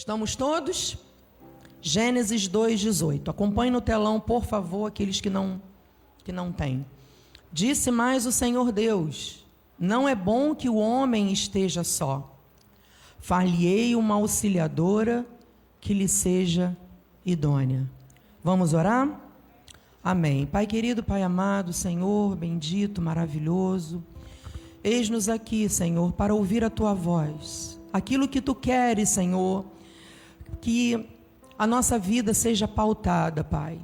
Estamos todos? Gênesis 2:18. Acompanhe no telão, por favor, aqueles que não que não têm. Disse mais o Senhor Deus: Não é bom que o homem esteja só. Far-lhe-ei uma auxiliadora que lhe seja idônea. Vamos orar? Amém. Pai querido, Pai amado, Senhor bendito, maravilhoso, eis-nos aqui, Senhor, para ouvir a tua voz. Aquilo que tu queres, Senhor, que a nossa vida seja pautada, Pai.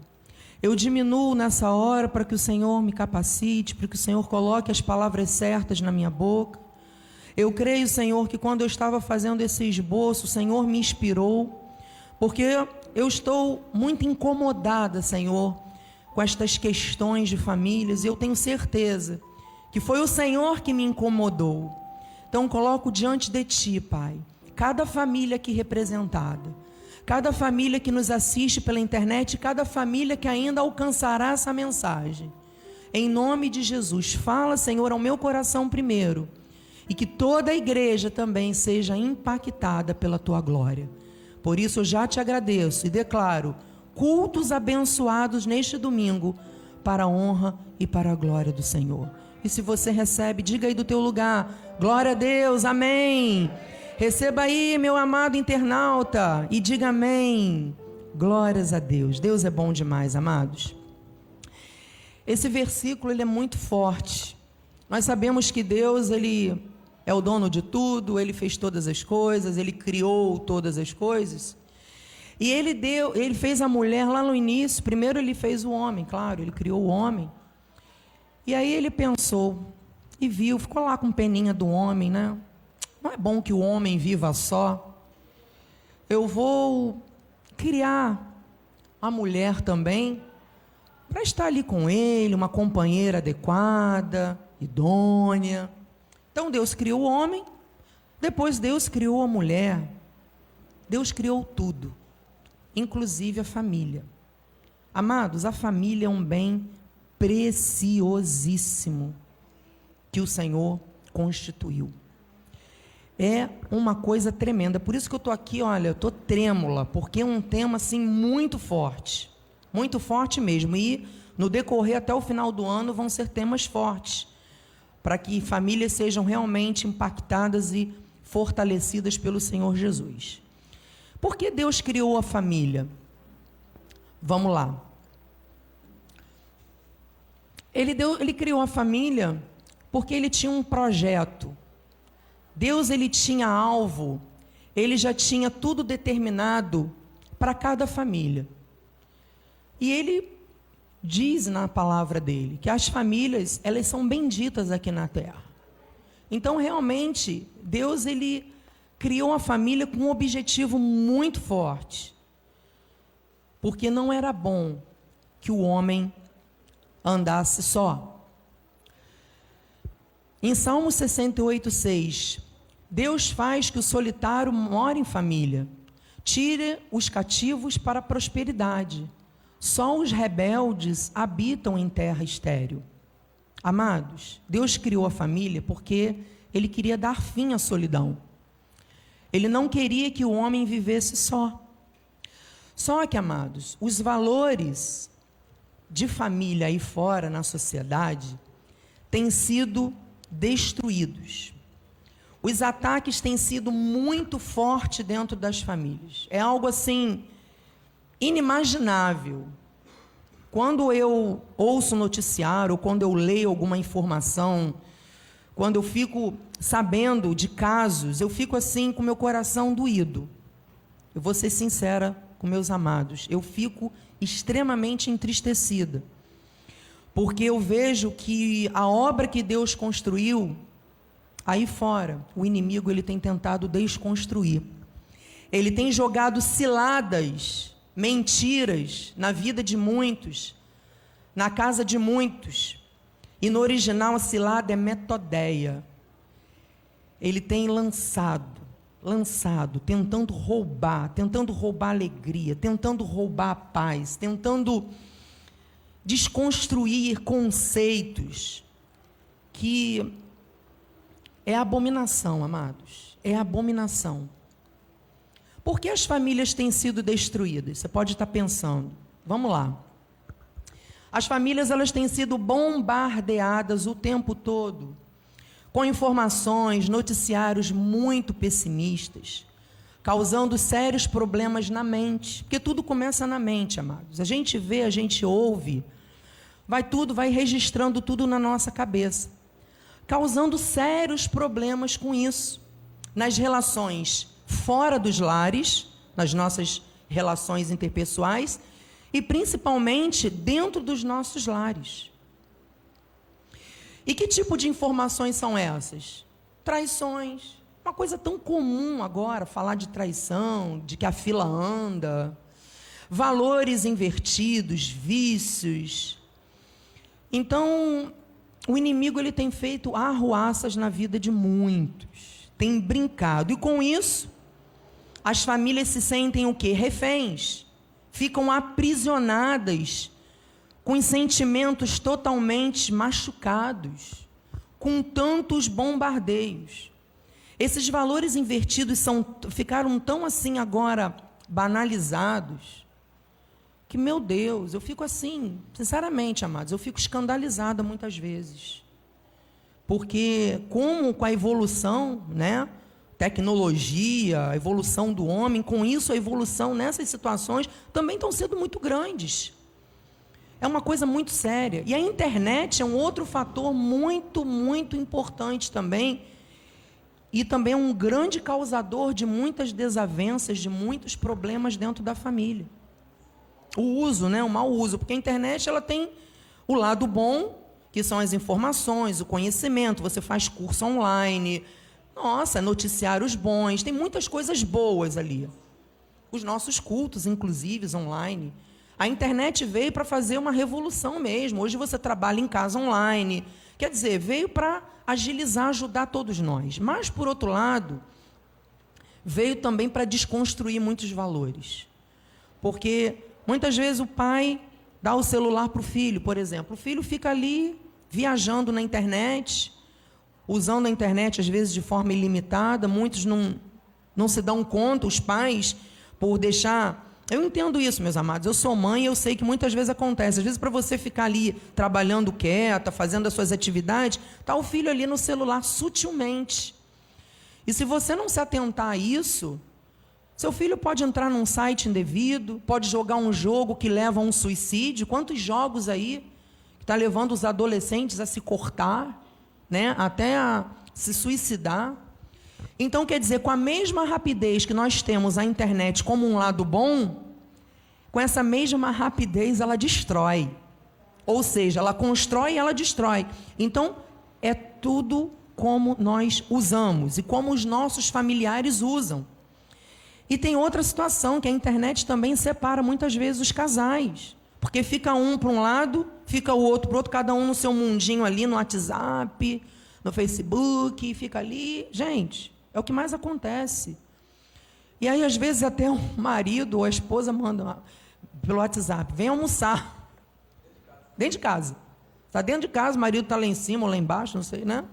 Eu diminuo nessa hora para que o Senhor me capacite, para que o Senhor coloque as palavras certas na minha boca. Eu creio, Senhor, que quando eu estava fazendo esse esboço, o Senhor me inspirou, porque eu estou muito incomodada, Senhor, com estas questões de famílias, e eu tenho certeza que foi o Senhor que me incomodou. Então coloco diante de ti, Pai, cada família aqui representada cada família que nos assiste pela internet, cada família que ainda alcançará essa mensagem. Em nome de Jesus, fala, Senhor, ao meu coração primeiro, e que toda a igreja também seja impactada pela tua glória. Por isso eu já te agradeço e declaro cultos abençoados neste domingo para a honra e para a glória do Senhor. E se você recebe, diga aí do teu lugar: glória a Deus, amém. Receba aí, meu amado internauta, e diga amém. Glórias a Deus. Deus é bom demais, amados. Esse versículo ele é muito forte. Nós sabemos que Deus ele é o dono de tudo, ele fez todas as coisas, ele criou todas as coisas. E ele deu, ele fez a mulher lá no início, primeiro ele fez o homem, claro, ele criou o homem. E aí ele pensou e viu, ficou lá com peninha do homem, né? Não é bom que o homem viva só. Eu vou criar a mulher também para estar ali com ele, uma companheira adequada, idônea. Então Deus criou o homem, depois Deus criou a mulher. Deus criou tudo, inclusive a família. Amados, a família é um bem preciosíssimo que o Senhor constituiu é uma coisa tremenda. Por isso que eu estou aqui, olha, eu estou trêmula, porque é um tema assim muito forte. Muito forte mesmo. E no decorrer até o final do ano vão ser temas fortes. Para que famílias sejam realmente impactadas e fortalecidas pelo Senhor Jesus. Por que Deus criou a família? Vamos lá. Ele, deu, ele criou a família porque ele tinha um projeto Deus ele tinha alvo, ele já tinha tudo determinado para cada família. E ele diz na palavra dele que as famílias, elas são benditas aqui na terra. Então, realmente, Deus ele criou a família com um objetivo muito forte. Porque não era bom que o homem andasse só. Em Salmo 68, 6, Deus faz que o solitário more em família, tire os cativos para a prosperidade. Só os rebeldes habitam em terra estéril. Amados, Deus criou a família porque ele queria dar fim à solidão. Ele não queria que o homem vivesse só. Só que, amados, os valores de família aí fora na sociedade têm sido destruídos. Os ataques têm sido muito fortes dentro das famílias. É algo assim inimaginável. Quando eu ouço noticiário, ou quando eu leio alguma informação, quando eu fico sabendo de casos, eu fico assim com meu coração doído. Eu vou ser sincera com meus amados, eu fico extremamente entristecida. Porque eu vejo que a obra que Deus construiu Aí fora, o inimigo ele tem tentado desconstruir. Ele tem jogado ciladas, mentiras na vida de muitos, na casa de muitos. E no original a cilada é metodeia. Ele tem lançado, lançado, tentando roubar, tentando roubar alegria, tentando roubar a paz, tentando desconstruir conceitos que é abominação, amados. É abominação. Por que as famílias têm sido destruídas? Você pode estar pensando. Vamos lá. As famílias elas têm sido bombardeadas o tempo todo com informações, noticiários muito pessimistas, causando sérios problemas na mente, porque tudo começa na mente, amados. A gente vê, a gente ouve, vai tudo, vai registrando tudo na nossa cabeça, causando sérios problemas com isso, nas relações fora dos lares, nas nossas relações interpessoais e principalmente dentro dos nossos lares. E que tipo de informações são essas? Traições. Uma coisa tão comum agora, falar de traição, de que a fila anda. Valores invertidos, vícios. Então, o inimigo ele tem feito arruaças na vida de muitos. Tem brincado. E com isso, as famílias se sentem o quê? Reféns. Ficam aprisionadas com sentimentos totalmente machucados, com tantos bombardeios. Esses valores invertidos são, ficaram tão assim agora banalizados, que, meu Deus, eu fico assim, sinceramente, amados, eu fico escandalizada muitas vezes. Porque, como com a evolução, né? Tecnologia, a evolução do homem, com isso a evolução nessas situações também estão sendo muito grandes. É uma coisa muito séria. E a internet é um outro fator muito, muito importante também. E também é um grande causador de muitas desavenças, de muitos problemas dentro da família. O uso, né, o mau uso, porque a internet ela tem o lado bom, que são as informações, o conhecimento, você faz curso online, nossa, noticiários bons, tem muitas coisas boas ali. Os nossos cultos, inclusive, online. A internet veio para fazer uma revolução mesmo. Hoje você trabalha em casa online. Quer dizer, veio para agilizar, ajudar todos nós. Mas, por outro lado, veio também para desconstruir muitos valores. Porque muitas vezes o pai dá o celular para o filho, por exemplo. O filho fica ali viajando na internet, usando a internet às vezes de forma ilimitada. Muitos não, não se dão conta, os pais, por deixar eu entendo isso, meus amados. Eu sou mãe e eu sei que muitas vezes acontece. Às vezes, para você ficar ali trabalhando quieta, fazendo as suas atividades, está o filho ali no celular sutilmente. E se você não se atentar a isso, seu filho pode entrar num site indevido, pode jogar um jogo que leva a um suicídio. Quantos jogos aí que está levando os adolescentes a se cortar, né? até a se suicidar? Então, quer dizer, com a mesma rapidez que nós temos a internet como um lado bom, com essa mesma rapidez ela destrói. Ou seja, ela constrói e ela destrói. Então, é tudo como nós usamos e como os nossos familiares usam. E tem outra situação que a internet também separa muitas vezes os casais. Porque fica um para um lado, fica o outro para o outro, cada um no seu mundinho ali no WhatsApp, no Facebook, fica ali. Gente, é o que mais acontece. E aí, às vezes, até o marido ou a esposa manda pelo WhatsApp: vem almoçar. Dentro de casa. Está dentro de casa, o marido está lá em cima ou lá embaixo, não sei, né?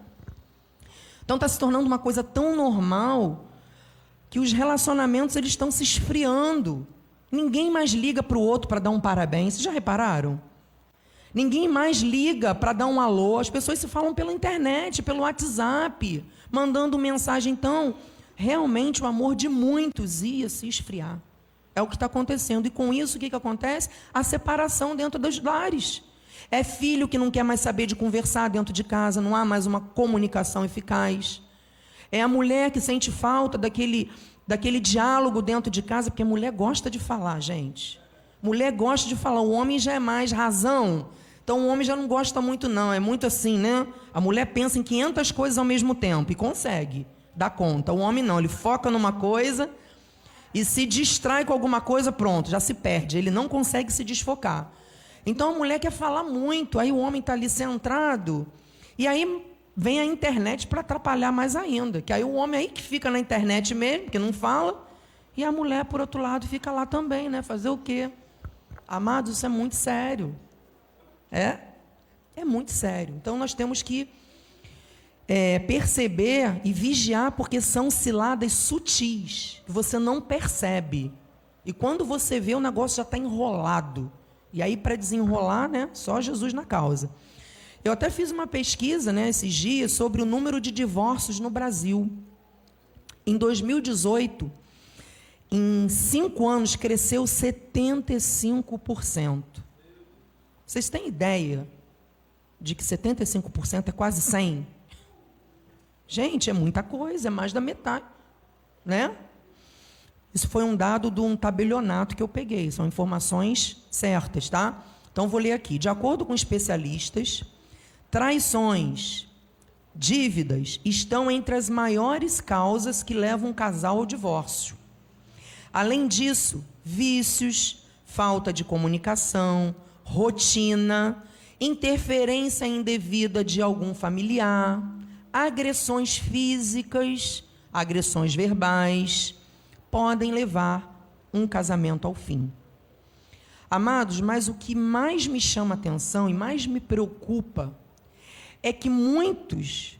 Então está se tornando uma coisa tão normal que os relacionamentos eles estão se esfriando. Ninguém mais liga para o outro para dar um parabéns. Vocês já repararam? Ninguém mais liga para dar um alô. As pessoas se falam pela internet, pelo WhatsApp mandando mensagem. Então, realmente o amor de muitos ia se esfriar. É o que está acontecendo. E com isso, o que, que acontece? A separação dentro dos lares. É filho que não quer mais saber de conversar dentro de casa, não há mais uma comunicação eficaz. É a mulher que sente falta daquele, daquele diálogo dentro de casa, porque a mulher gosta de falar, gente. Mulher gosta de falar, o homem já é mais razão. Então o homem já não gosta muito, não. É muito assim, né? A mulher pensa em 500 coisas ao mesmo tempo e consegue dar conta. O homem não, ele foca numa coisa e se distrai com alguma coisa, pronto, já se perde. Ele não consegue se desfocar. Então a mulher quer falar muito, aí o homem está ali centrado. E aí vem a internet para atrapalhar mais ainda. Que aí o homem aí que fica na internet mesmo, que não fala, e a mulher, por outro lado, fica lá também, né? Fazer o quê? Amados, isso é muito sério. É, é muito sério. Então nós temos que é, perceber e vigiar, porque são ciladas sutis, que você não percebe. E quando você vê, o negócio já está enrolado. E aí, para desenrolar, né, só Jesus na causa. Eu até fiz uma pesquisa né, esses dias sobre o número de divórcios no Brasil. Em 2018, em cinco anos, cresceu 75%. Vocês têm ideia de que 75% é quase 100%? Gente, é muita coisa, é mais da metade, né? Isso foi um dado de um tabelionato que eu peguei, são informações certas, tá? Então vou ler aqui. De acordo com especialistas, traições, dívidas estão entre as maiores causas que levam um casal ao divórcio. Além disso, vícios, falta de comunicação, rotina, interferência indevida de algum familiar, agressões físicas, agressões verbais, podem levar um casamento ao fim. Amados, mas o que mais me chama atenção e mais me preocupa é que muitos,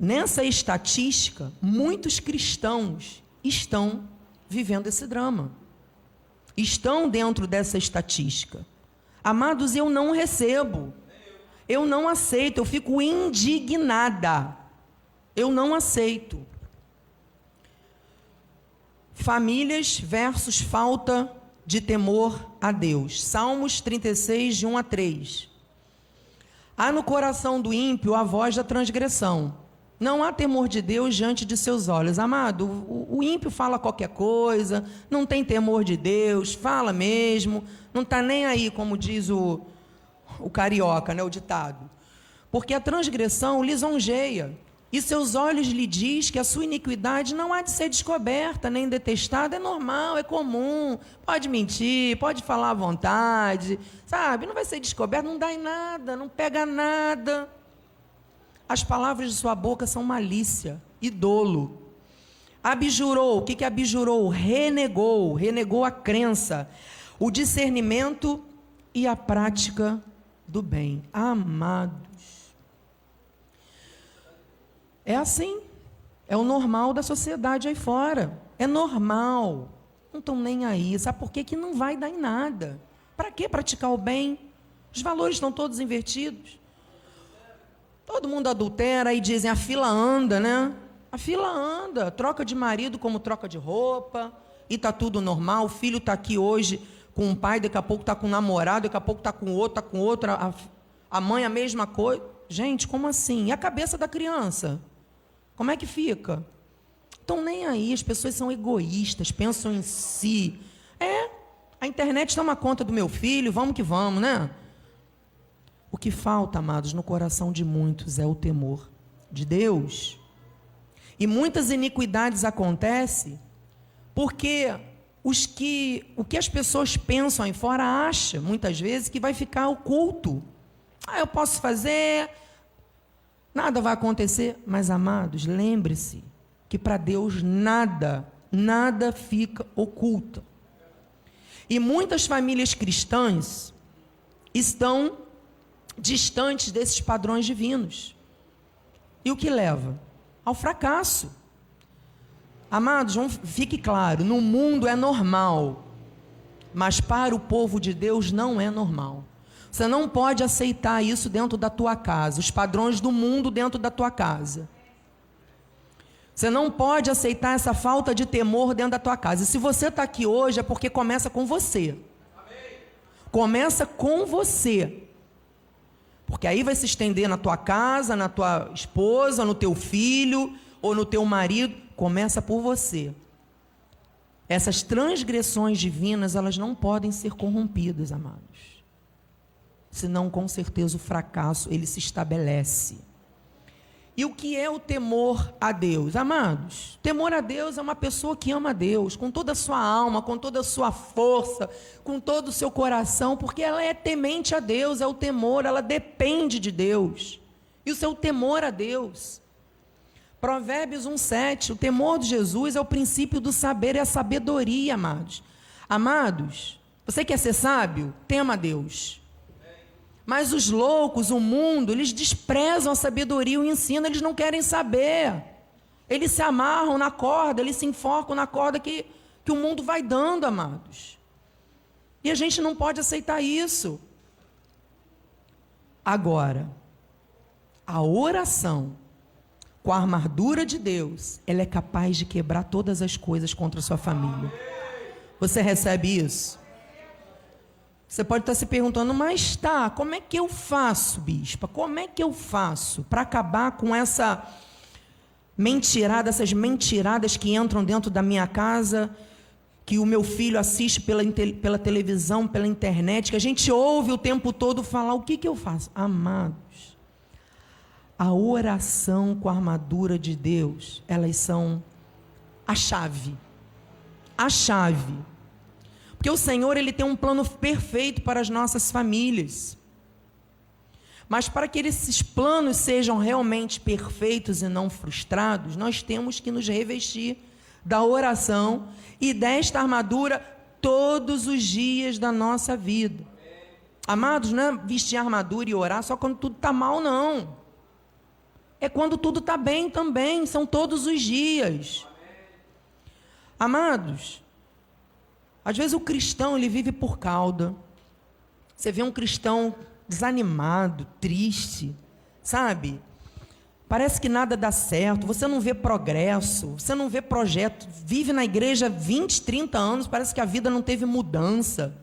nessa estatística, muitos cristãos estão vivendo esse drama. Estão dentro dessa estatística. Amados, eu não recebo. Eu não aceito, eu fico indignada. Eu não aceito. Famílias versus falta de temor a Deus. Salmos 36, de 1 a 3. Há no coração do ímpio a voz da transgressão. Não há temor de Deus diante de seus olhos. Amado, o, o ímpio fala qualquer coisa, não tem temor de Deus, fala mesmo, não está nem aí, como diz o, o carioca, né, o ditado. Porque a transgressão lisonjeia, e seus olhos lhe diz que a sua iniquidade não há de ser descoberta nem detestada, é normal, é comum, pode mentir, pode falar à vontade, sabe? Não vai ser descoberta, não dá em nada, não pega nada. As palavras de sua boca são malícia e dolo. Abjurou, o que, que abjurou? Renegou, renegou a crença, o discernimento e a prática do bem. Amados. É assim. É o normal da sociedade aí fora. É normal. Não estão nem aí. Sabe por quê? Que não vai dar em nada. Para que praticar o bem? Os valores estão todos invertidos. Todo mundo adultera e dizem a fila anda, né? A fila anda, troca de marido como troca de roupa, e tá tudo normal. O filho está aqui hoje com um pai, daqui a pouco está com um namorado, daqui a pouco está com outro, está com outro, a, a mãe a mesma coisa. Gente, como assim? E a cabeça da criança? Como é que fica? Estão nem aí, as pessoas são egoístas, pensam em si. É, a internet toma conta do meu filho, vamos que vamos, né? O que falta, amados, no coração de muitos é o temor de Deus. E muitas iniquidades acontecem porque os que, o que as pessoas pensam aí fora acha, muitas vezes, que vai ficar oculto. Ah, eu posso fazer, nada vai acontecer. Mas, amados, lembre-se que para Deus nada, nada fica oculto. E muitas famílias cristãs estão distantes desses padrões divinos. E o que leva? Ao fracasso. Amados, fique claro: no mundo é normal, mas para o povo de Deus não é normal. Você não pode aceitar isso dentro da tua casa, os padrões do mundo dentro da tua casa. Você não pode aceitar essa falta de temor dentro da tua casa. E se você está aqui hoje é porque começa com você. Começa com você. Porque aí vai se estender na tua casa, na tua esposa, no teu filho ou no teu marido começa por você. Essas transgressões divinas, elas não podem ser corrompidas, amados. Senão, com certeza, o fracasso, ele se estabelece. E o que é o temor a Deus? Amados, temor a Deus é uma pessoa que ama a Deus com toda a sua alma, com toda a sua força, com todo o seu coração, porque ela é temente a Deus, é o temor, ela depende de Deus. E o seu temor a Deus Provérbios 1,7. O temor de Jesus é o princípio do saber e a sabedoria, amados. Amados, você quer ser sábio? Tema a Deus. Mas os loucos, o mundo, eles desprezam a sabedoria o ensino, eles não querem saber. Eles se amarram na corda, eles se enforcam na corda que, que o mundo vai dando, amados. E a gente não pode aceitar isso. Agora, a oração com a armadura de Deus, ela é capaz de quebrar todas as coisas contra a sua família. Você recebe isso? Você pode estar se perguntando, mas tá, como é que eu faço, bispa? Como é que eu faço para acabar com essa mentirada, essas mentiradas que entram dentro da minha casa, que o meu filho assiste pela, pela televisão, pela internet, que a gente ouve o tempo todo falar, o que, que eu faço? Amados, a oração com a armadura de Deus, elas são a chave. A chave porque o Senhor ele tem um plano perfeito para as nossas famílias. Mas para que esses planos sejam realmente perfeitos e não frustrados, nós temos que nos revestir da oração e desta armadura todos os dias da nossa vida. Amados, não é vestir armadura e orar só quando tudo está mal, não. É quando tudo está bem também, são todos os dias. Amados, às vezes o cristão ele vive por cauda. Você vê um cristão desanimado, triste, sabe? Parece que nada dá certo, você não vê progresso, você não vê projeto, vive na igreja 20, 30 anos, parece que a vida não teve mudança.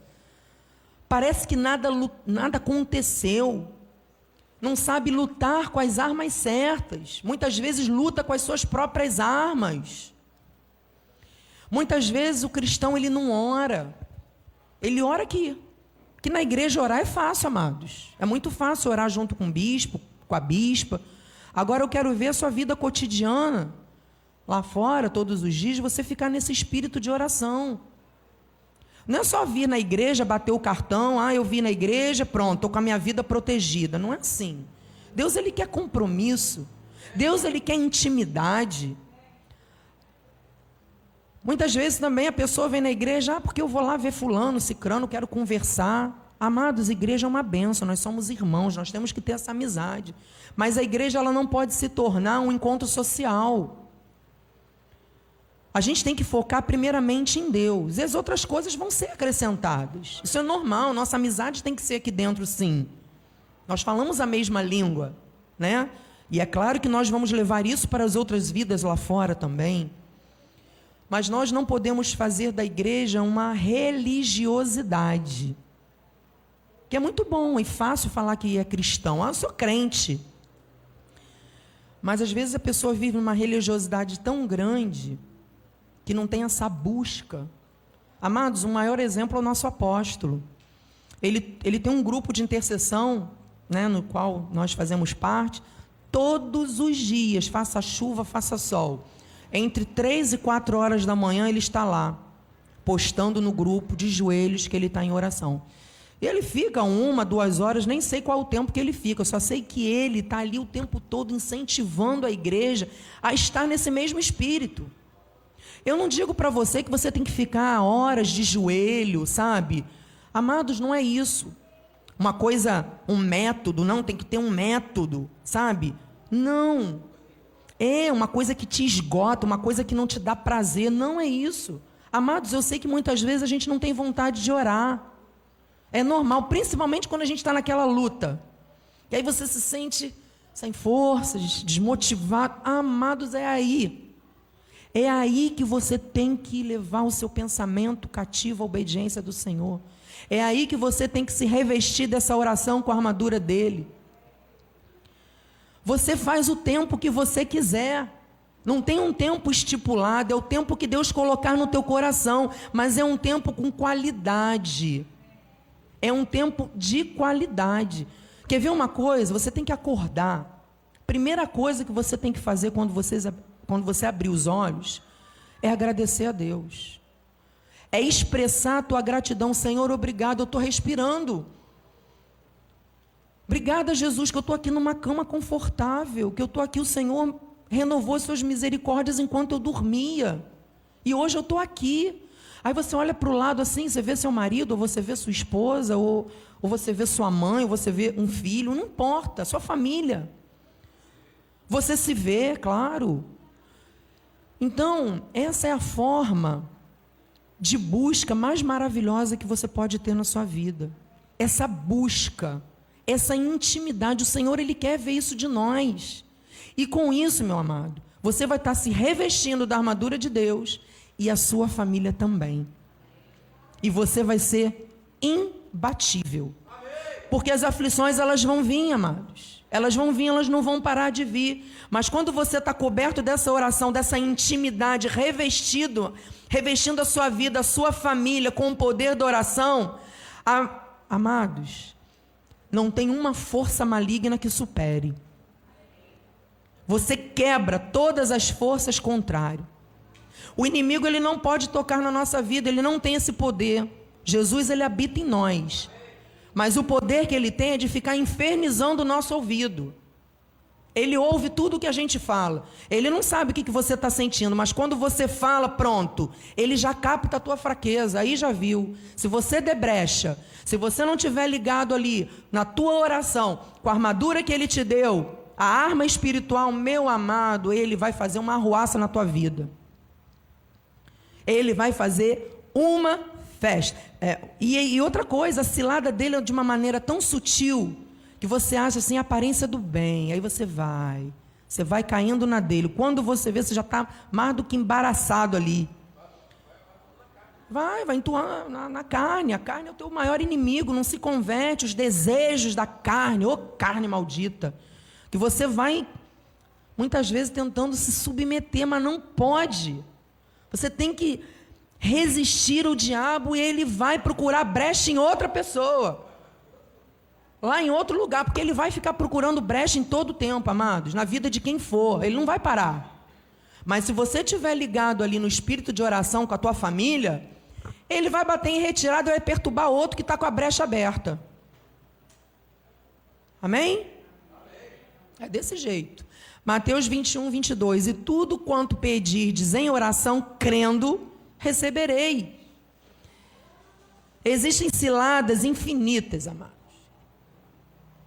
Parece que nada, nada aconteceu. Não sabe lutar com as armas certas. Muitas vezes luta com as suas próprias armas. Muitas vezes o cristão ele não ora. Ele ora aqui. Que na igreja orar é fácil, amados. É muito fácil orar junto com o bispo, com a bispa. Agora eu quero ver a sua vida cotidiana. Lá fora, todos os dias, você ficar nesse espírito de oração. Não é só vir na igreja, bater o cartão, ah, eu vi na igreja, pronto, estou com a minha vida protegida. Não é assim. Deus ele quer compromisso. Deus ele quer intimidade. Muitas vezes também a pessoa vem na igreja, ah, porque eu vou lá ver fulano, cicrano, quero conversar. Amados, igreja é uma benção, nós somos irmãos, nós temos que ter essa amizade. Mas a igreja ela não pode se tornar um encontro social. A gente tem que focar primeiramente em Deus. E as outras coisas vão ser acrescentadas. Isso é normal, nossa amizade tem que ser aqui dentro sim. Nós falamos a mesma língua, né? E é claro que nós vamos levar isso para as outras vidas lá fora também. Mas nós não podemos fazer da igreja uma religiosidade. Que é muito bom e fácil falar que é cristão. Ah, eu sou crente. Mas às vezes a pessoa vive uma religiosidade tão grande que não tem essa busca. Amados, o maior exemplo é o nosso apóstolo. Ele, ele tem um grupo de intercessão, né, no qual nós fazemos parte, todos os dias, faça chuva, faça sol entre três e quatro horas da manhã, ele está lá, postando no grupo de joelhos que ele está em oração. E ele fica uma, duas horas, nem sei qual o tempo que ele fica, só sei que ele está ali o tempo todo incentivando a igreja a estar nesse mesmo espírito. Eu não digo para você que você tem que ficar horas de joelho, sabe? Amados, não é isso. Uma coisa, um método, não, tem que ter um método, sabe? Não. É uma coisa que te esgota, uma coisa que não te dá prazer. Não é isso. Amados, eu sei que muitas vezes a gente não tem vontade de orar. É normal, principalmente quando a gente está naquela luta. E aí você se sente sem forças, desmotivado. Amados, é aí. É aí que você tem que levar o seu pensamento cativo à obediência do Senhor. É aí que você tem que se revestir dessa oração com a armadura dele. Você faz o tempo que você quiser. Não tem um tempo estipulado, é o tempo que Deus colocar no teu coração, mas é um tempo com qualidade. É um tempo de qualidade. Quer ver uma coisa? Você tem que acordar. Primeira coisa que você tem que fazer quando você, quando você abrir os olhos é agradecer a Deus. É expressar a tua gratidão, Senhor, obrigado, eu estou respirando. Obrigada, Jesus, que eu estou aqui numa cama confortável, que eu estou aqui, o Senhor renovou suas misericórdias enquanto eu dormia. E hoje eu estou aqui. Aí você olha para o lado assim, você vê seu marido, ou você vê sua esposa, ou, ou você vê sua mãe, ou você vê um filho, não importa, sua família. Você se vê, claro. Então, essa é a forma de busca mais maravilhosa que você pode ter na sua vida. Essa busca, essa intimidade, o Senhor ele quer ver isso de nós. E com isso, meu amado, você vai estar se revestindo da armadura de Deus e a sua família também. E você vai ser imbatível. Porque as aflições elas vão vir, amados. Elas vão vir, elas não vão parar de vir. Mas quando você está coberto dessa oração, dessa intimidade, revestido, revestindo a sua vida, a sua família com o poder da oração, a, amados, não tem uma força maligna que supere. Você quebra todas as forças contrárias. O inimigo ele não pode tocar na nossa vida, ele não tem esse poder. Jesus ele habita em nós. Mas o poder que ele tem é de ficar infernizando o nosso ouvido. Ele ouve tudo o que a gente fala. Ele não sabe o que, que você está sentindo, mas quando você fala, pronto, ele já capta a tua fraqueza. Aí já viu. Se você debrecha, se você não tiver ligado ali na tua oração, com a armadura que ele te deu, a arma espiritual, meu amado, ele vai fazer uma arruaça na tua vida. Ele vai fazer uma festa. É, e, e, outra coisa, a cilada dele é de uma maneira tão sutil que você acha assim, a aparência do bem. Aí você vai, você vai caindo na dele. Quando você vê, você já está mais do que embaraçado ali. Vai, vai entoar na, na, carne. A carne é o teu maior inimigo. Não se converte. Os desejos da carne, ô oh, carne maldita que você vai muitas vezes tentando se submeter, mas não pode. Você tem que resistir ao diabo e ele vai procurar brecha em outra pessoa. Lá em outro lugar, porque ele vai ficar procurando brecha em todo o tempo, amados, na vida de quem for, ele não vai parar. Mas se você estiver ligado ali no espírito de oração com a tua família, ele vai bater em retirada e vai perturbar outro que está com a brecha aberta. Amém? É desse jeito. Mateus 21, 22. E tudo quanto pedirdes em oração, crendo, receberei. Existem ciladas infinitas, amados.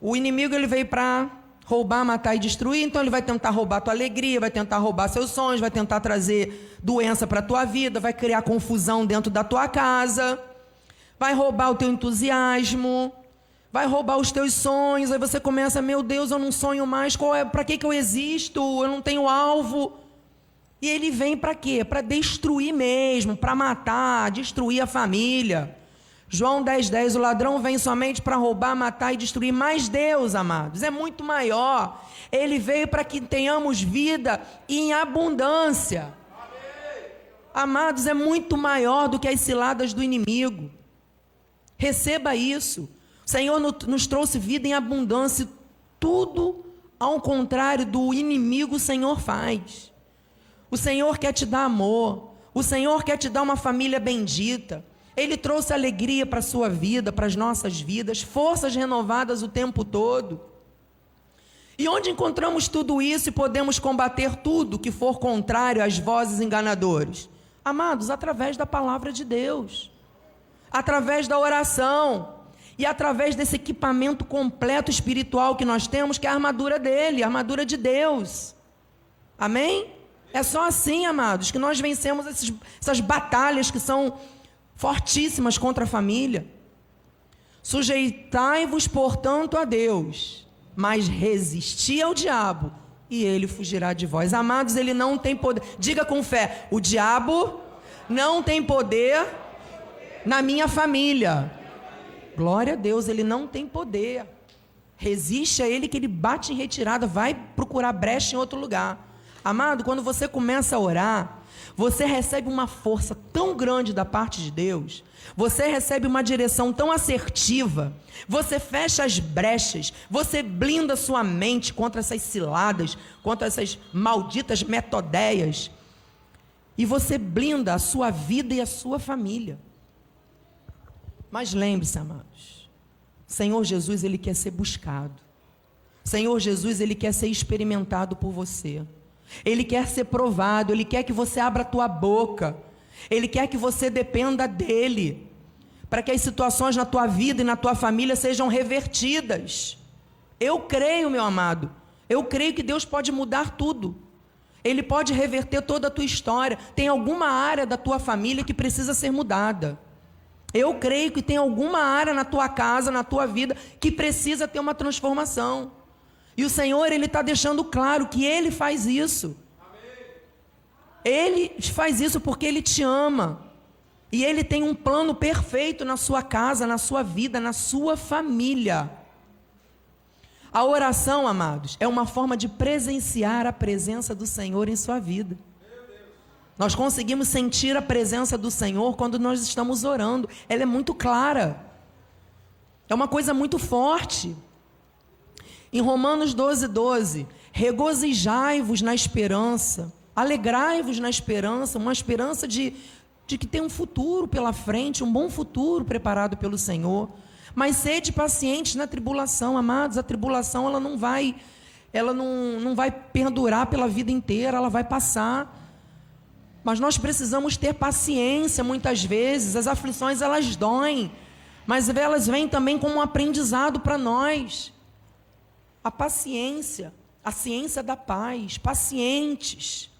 O inimigo ele veio para roubar, matar e destruir, então ele vai tentar roubar tua alegria, vai tentar roubar seus sonhos, vai tentar trazer doença para tua vida, vai criar confusão dentro da tua casa, vai roubar o teu entusiasmo, vai roubar os teus sonhos, aí você começa, meu Deus, eu não sonho mais, qual é, para que que eu existo? Eu não tenho alvo. E ele vem para quê? Para destruir mesmo, para matar, destruir a família. João 10:10, 10, o ladrão vem somente para roubar, matar e destruir, mas Deus, amados, é muito maior. Ele veio para que tenhamos vida em abundância. Amados, é muito maior do que as ciladas do inimigo. Receba isso. O Senhor nos trouxe vida em abundância. Tudo ao contrário do inimigo, o Senhor faz. O Senhor quer te dar amor. O Senhor quer te dar uma família bendita. Ele trouxe alegria para a sua vida, para as nossas vidas, forças renovadas o tempo todo. E onde encontramos tudo isso e podemos combater tudo que for contrário às vozes enganadoras? Amados, através da palavra de Deus, através da oração, e através desse equipamento completo espiritual que nós temos, que é a armadura dele, a armadura de Deus. Amém? É só assim, amados, que nós vencemos esses, essas batalhas que são fortíssimas contra a família. Sujeitai-vos, portanto, a Deus, mas resisti ao diabo, e ele fugirá de vós. Amados, ele não tem poder. Diga com fé: o diabo não tem poder na minha família. Glória a Deus, ele não tem poder. Resiste a ele que ele bate em retirada, vai procurar brecha em outro lugar. Amado, quando você começa a orar, você recebe uma força tão grande da parte de Deus, você recebe uma direção tão assertiva, você fecha as brechas, você blinda sua mente contra essas ciladas, contra essas malditas metodeias, e você blinda a sua vida e a sua família. Mas lembre-se, amados, Senhor Jesus, Ele quer ser buscado. Senhor Jesus, Ele quer ser experimentado por você. Ele quer ser provado, Ele quer que você abra a tua boca. Ele quer que você dependa dele, para que as situações na tua vida e na tua família sejam revertidas. Eu creio, meu amado, eu creio que Deus pode mudar tudo. Ele pode reverter toda a tua história. Tem alguma área da tua família que precisa ser mudada. Eu creio que tem alguma área na tua casa, na tua vida, que precisa ter uma transformação. E o Senhor, Ele está deixando claro que Ele faz isso. Ele faz isso porque Ele te ama. E Ele tem um plano perfeito na sua casa, na sua vida, na sua família. A oração, amados, é uma forma de presenciar a presença do Senhor em sua vida. Nós conseguimos sentir a presença do Senhor quando nós estamos orando. Ela é muito clara. É uma coisa muito forte. Em Romanos 12, 12, regozijai-vos na esperança, alegrai-vos na esperança, uma esperança de, de que tem um futuro pela frente, um bom futuro preparado pelo Senhor. Mas sede pacientes na tribulação, amados. A tribulação ela não vai, ela não, não vai perdurar pela vida inteira, ela vai passar. Mas nós precisamos ter paciência muitas vezes. As aflições elas doem, mas elas vêm também como um aprendizado para nós. A paciência, a ciência da paz, pacientes.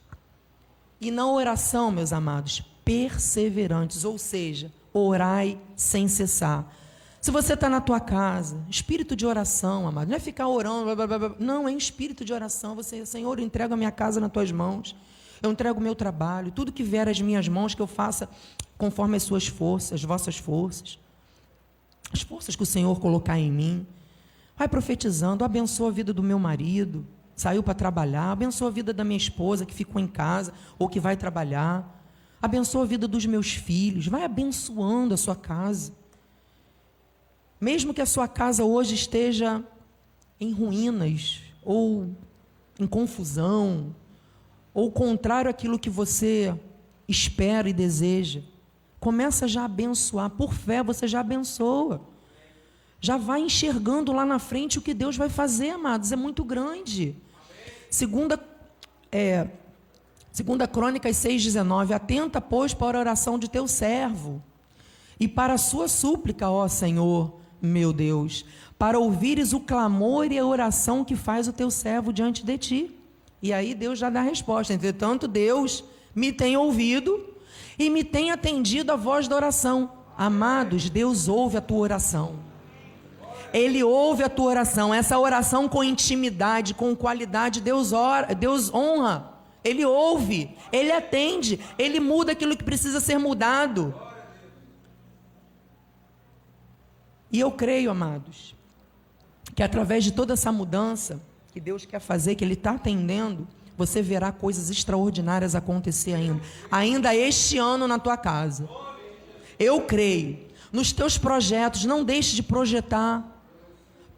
E na oração, meus amados, perseverantes, ou seja, orai sem cessar. Se você está na tua casa, espírito de oração, amado, não é ficar orando, blá, blá, blá, não, é espírito de oração. Você, Senhor, eu entrego a minha casa nas tuas mãos, eu entrego o meu trabalho, tudo que vier às minhas mãos, que eu faça conforme as suas forças, as vossas forças, as forças que o Senhor colocar em mim. Vai profetizando, abençoa a vida do meu marido, saiu para trabalhar, abençoa a vida da minha esposa que ficou em casa ou que vai trabalhar, abençoa a vida dos meus filhos, vai abençoando a sua casa. Mesmo que a sua casa hoje esteja em ruínas, ou em confusão, ou contrário àquilo que você espera e deseja, começa já a abençoar. Por fé, você já abençoa. Já vai enxergando lá na frente o que Deus vai fazer, amados. É muito grande. Segunda, é, segunda Crônicas 6,19. Atenta, pois, para a oração de teu servo e para a sua súplica, ó Senhor meu Deus, para ouvires o clamor e a oração que faz o teu servo diante de ti. E aí Deus já dá a resposta. Entretanto, Deus me tem ouvido e me tem atendido a voz da oração. Amados, Deus ouve a tua oração. Ele ouve a tua oração. Essa oração com intimidade, com qualidade, Deus ora, Deus honra. Ele ouve, ele atende, ele muda aquilo que precisa ser mudado. E eu creio, amados, que através de toda essa mudança que Deus quer fazer, que Ele está atendendo, você verá coisas extraordinárias acontecer ainda. Ainda este ano na tua casa. Eu creio. Nos teus projetos, não deixe de projetar.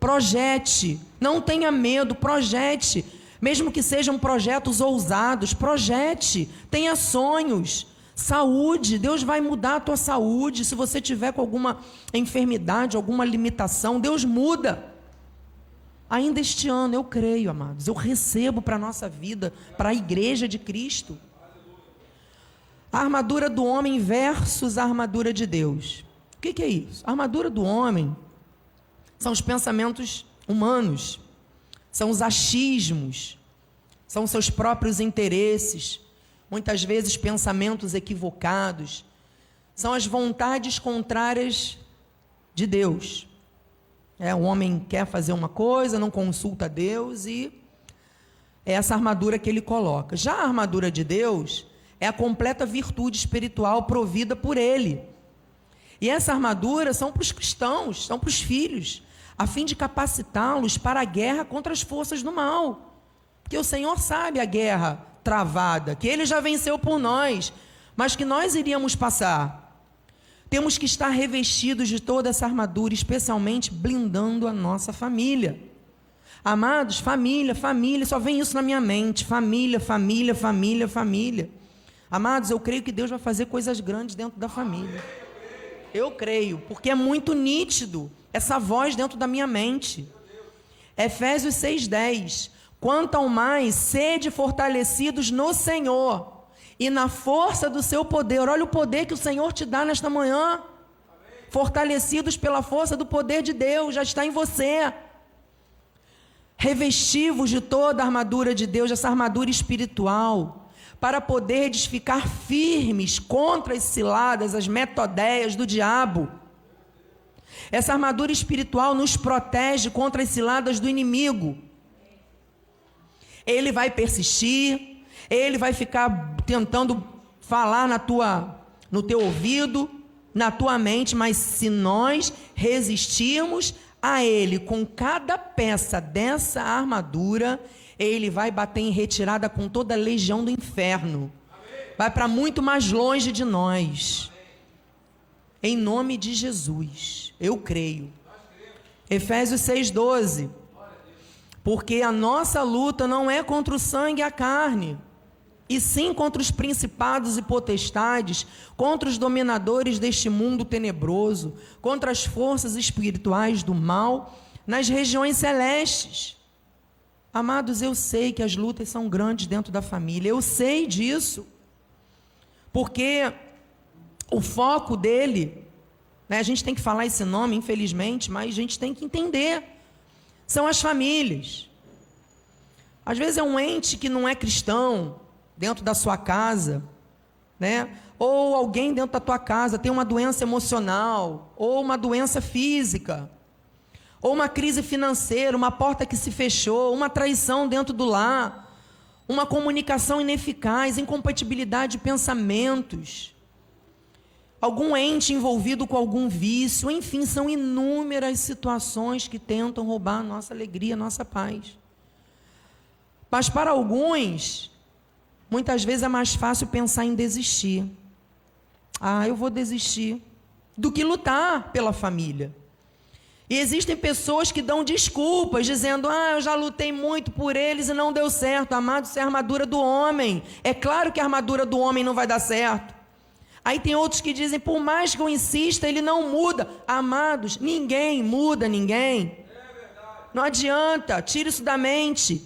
Projete. Não tenha medo, projete. Mesmo que sejam projetos ousados, projete. Tenha sonhos. Saúde, Deus vai mudar a tua saúde. Se você tiver com alguma enfermidade, alguma limitação, Deus muda. Ainda este ano, eu creio, amados, eu recebo para a nossa vida, para a igreja de Cristo. A armadura do homem versus a armadura de Deus. O que, que é isso? A armadura do homem são os pensamentos humanos, são os achismos, são seus próprios interesses muitas vezes pensamentos equivocados, são as vontades contrárias de Deus. É, o homem quer fazer uma coisa, não consulta Deus e é essa armadura que ele coloca. Já a armadura de Deus é a completa virtude espiritual provida por ele. E essa armadura são para os cristãos, são para os filhos, a fim de capacitá-los para a guerra contra as forças do mal. Porque o Senhor sabe a guerra travada, que ele já venceu por nós, mas que nós iríamos passar. Temos que estar revestidos de toda essa armadura, especialmente blindando a nossa família. Amados, família, família, só vem isso na minha mente: família, família, família, família. Amados, eu creio que Deus vai fazer coisas grandes dentro da família. Eu creio, porque é muito nítido essa voz dentro da minha mente. Efésios 6,10. Quanto ao mais, sede fortalecidos no Senhor e na força do seu poder. Olha o poder que o Senhor te dá nesta manhã. Fortalecidos pela força do poder de Deus, já está em você. Revestivos de toda a armadura de Deus, essa armadura espiritual, para poderdes ficar firmes contra as ciladas, as metodeias do diabo. Essa armadura espiritual nos protege contra as ciladas do inimigo. Ele vai persistir, ele vai ficar tentando falar na tua no teu ouvido, na tua mente, mas se nós resistirmos a ele com cada peça dessa armadura, ele vai bater em retirada com toda a legião do inferno. Vai para muito mais longe de nós. Em nome de Jesus, eu creio. Efésios 6,12. Porque a nossa luta não é contra o sangue e a carne, e sim contra os principados e potestades, contra os dominadores deste mundo tenebroso, contra as forças espirituais do mal nas regiões celestes. Amados, eu sei que as lutas são grandes dentro da família, eu sei disso, porque o foco dele, né, a gente tem que falar esse nome, infelizmente, mas a gente tem que entender são as famílias. Às vezes é um ente que não é cristão dentro da sua casa, né? Ou alguém dentro da tua casa tem uma doença emocional, ou uma doença física, ou uma crise financeira, uma porta que se fechou, uma traição dentro do lar, uma comunicação ineficaz, incompatibilidade de pensamentos algum ente envolvido com algum vício, enfim, são inúmeras situações que tentam roubar a nossa alegria, a nossa paz. Mas para alguns, muitas vezes é mais fácil pensar em desistir. Ah, eu vou desistir, do que lutar pela família. E existem pessoas que dão desculpas, dizendo: Ah, eu já lutei muito por eles e não deu certo. Amado, isso é a armadura do homem. É claro que a armadura do homem não vai dar certo. Aí tem outros que dizem, por mais que eu insista, ele não muda. Amados, ninguém muda ninguém. Não adianta, tire isso da mente.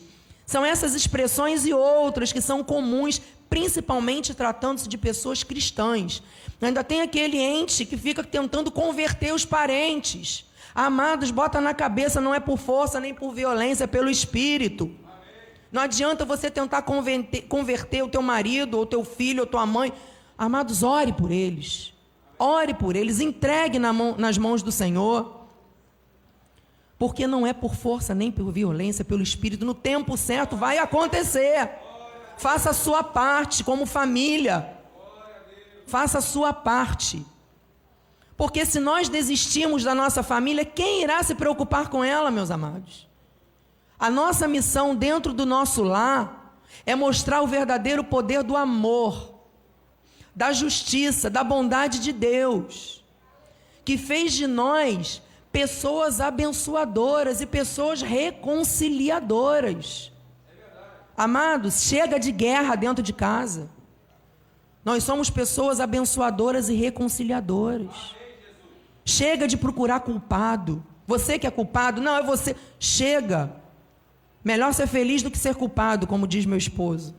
São essas expressões e outras que são comuns, principalmente tratando-se de pessoas cristãs. Ainda tem aquele ente que fica tentando converter os parentes. Amados, bota na cabeça, não é por força nem por violência, é pelo espírito. Não adianta você tentar converter, converter o teu marido, ou teu filho, ou tua mãe. Amados, ore por eles. Ore por eles, entregue na mão, nas mãos do Senhor. Porque não é por força nem por violência, pelo Espírito. No tempo certo vai acontecer. Faça a sua parte como família. Faça a sua parte. Porque se nós desistirmos da nossa família, quem irá se preocupar com ela, meus amados? A nossa missão dentro do nosso lar é mostrar o verdadeiro poder do amor da justiça, da bondade de Deus, que fez de nós pessoas abençoadoras e pessoas reconciliadoras. Amados, chega de guerra dentro de casa. Nós somos pessoas abençoadoras e reconciliadoras. Chega de procurar culpado. Você que é culpado, não é você. Chega. Melhor ser feliz do que ser culpado, como diz meu esposo.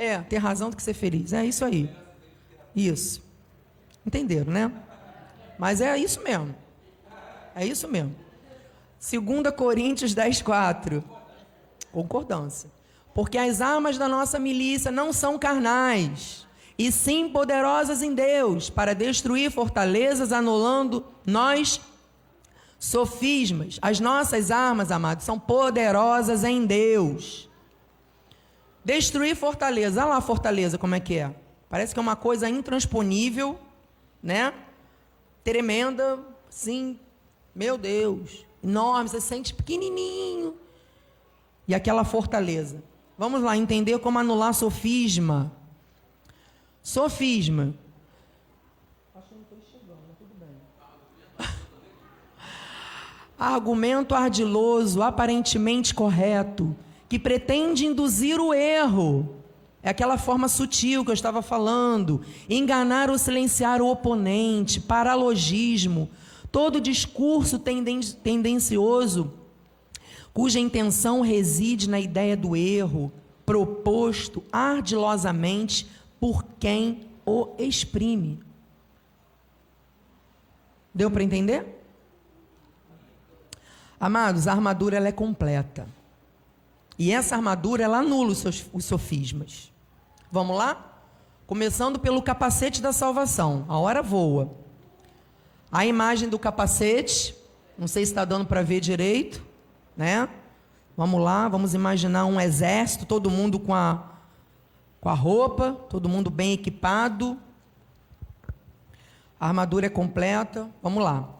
É, ter razão do que ser feliz. É isso aí. Isso. Entenderam, né? Mas é isso mesmo. É isso mesmo. 2 Coríntios 10, 4. Concordância. Porque as armas da nossa milícia não são carnais, e sim poderosas em Deus, para destruir fortalezas, anulando nós sofismas. As nossas armas, amados, são poderosas em Deus Destruir fortaleza. Olha lá fortaleza, como é que é. Parece que é uma coisa intransponível, né? Tremenda, sim. Meu Deus, enorme, você sente pequenininho. E aquela fortaleza. Vamos lá entender como anular sofisma. Sofisma. Argumento ardiloso, aparentemente correto que pretende induzir o erro. É aquela forma sutil que eu estava falando, enganar ou silenciar o oponente, paralogismo, todo discurso tendencioso cuja intenção reside na ideia do erro, proposto ardilosamente por quem o exprime. Deu para entender? Amados, a armadura ela é completa. E essa armadura ela anula os, seus, os sofismas. Vamos lá? Começando pelo capacete da salvação. A hora voa. A imagem do capacete, não sei se está dando para ver direito, né? Vamos lá, vamos imaginar um exército, todo mundo com a, com a roupa, todo mundo bem equipado. A armadura é completa. Vamos lá.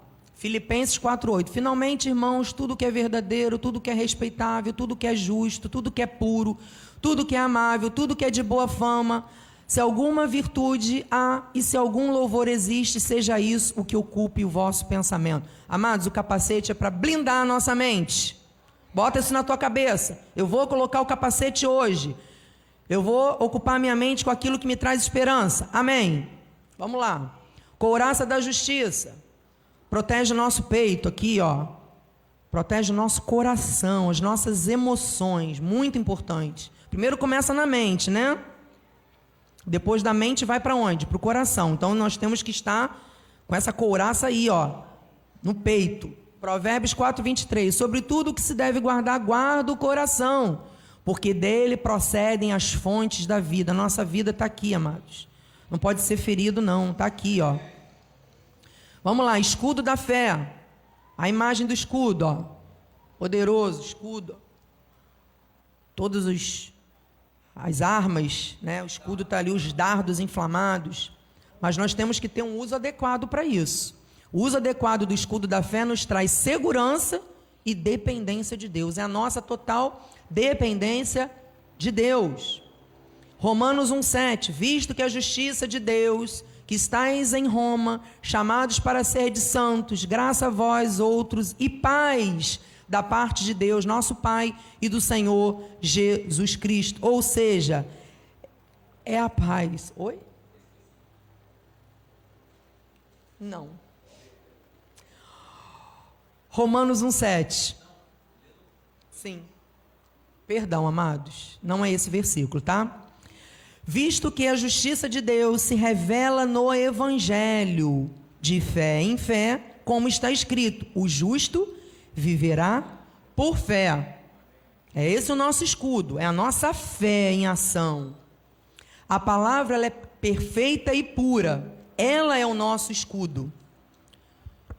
Filipenses 4:8. Finalmente, irmãos, tudo que é verdadeiro, tudo que é respeitável, tudo que é justo, tudo que é puro, tudo que é amável, tudo que é de boa fama, se alguma virtude há e se algum louvor existe, seja isso o que ocupe o vosso pensamento. Amados, o capacete é para blindar a nossa mente. Bota isso na tua cabeça. Eu vou colocar o capacete hoje. Eu vou ocupar minha mente com aquilo que me traz esperança. Amém. Vamos lá. Couraça da justiça. Protege o nosso peito aqui, ó. Protege o nosso coração, as nossas emoções, muito importante. Primeiro começa na mente, né? Depois da mente vai para onde? Para o coração. Então nós temos que estar com essa couraça aí, ó, no peito. Provérbios 4, 23. Sobre tudo que se deve guardar, guarda o coração, porque dele procedem as fontes da vida. Nossa vida está aqui, amados. Não pode ser ferido, não. Está aqui, ó. Vamos lá, escudo da fé. A imagem do escudo, ó. Poderoso, escudo. Todos os as armas, né? O escudo está ali, os dardos inflamados. Mas nós temos que ter um uso adequado para isso. O uso adequado do escudo da fé nos traz segurança e dependência de Deus. É a nossa total dependência de Deus. Romanos 1,7: Visto que a justiça de Deus que estáis em Roma, chamados para ser de santos, graça a vós outros e paz da parte de Deus, nosso Pai e do Senhor Jesus Cristo. Ou seja, é a paz. Oi? Não. Romanos 1,7. Sim. Perdão, amados. Não é esse versículo, tá? Visto que a justiça de Deus se revela no Evangelho, de fé em fé, como está escrito: o justo viverá por fé. É esse o nosso escudo, é a nossa fé em ação. A palavra é perfeita e pura, ela é o nosso escudo.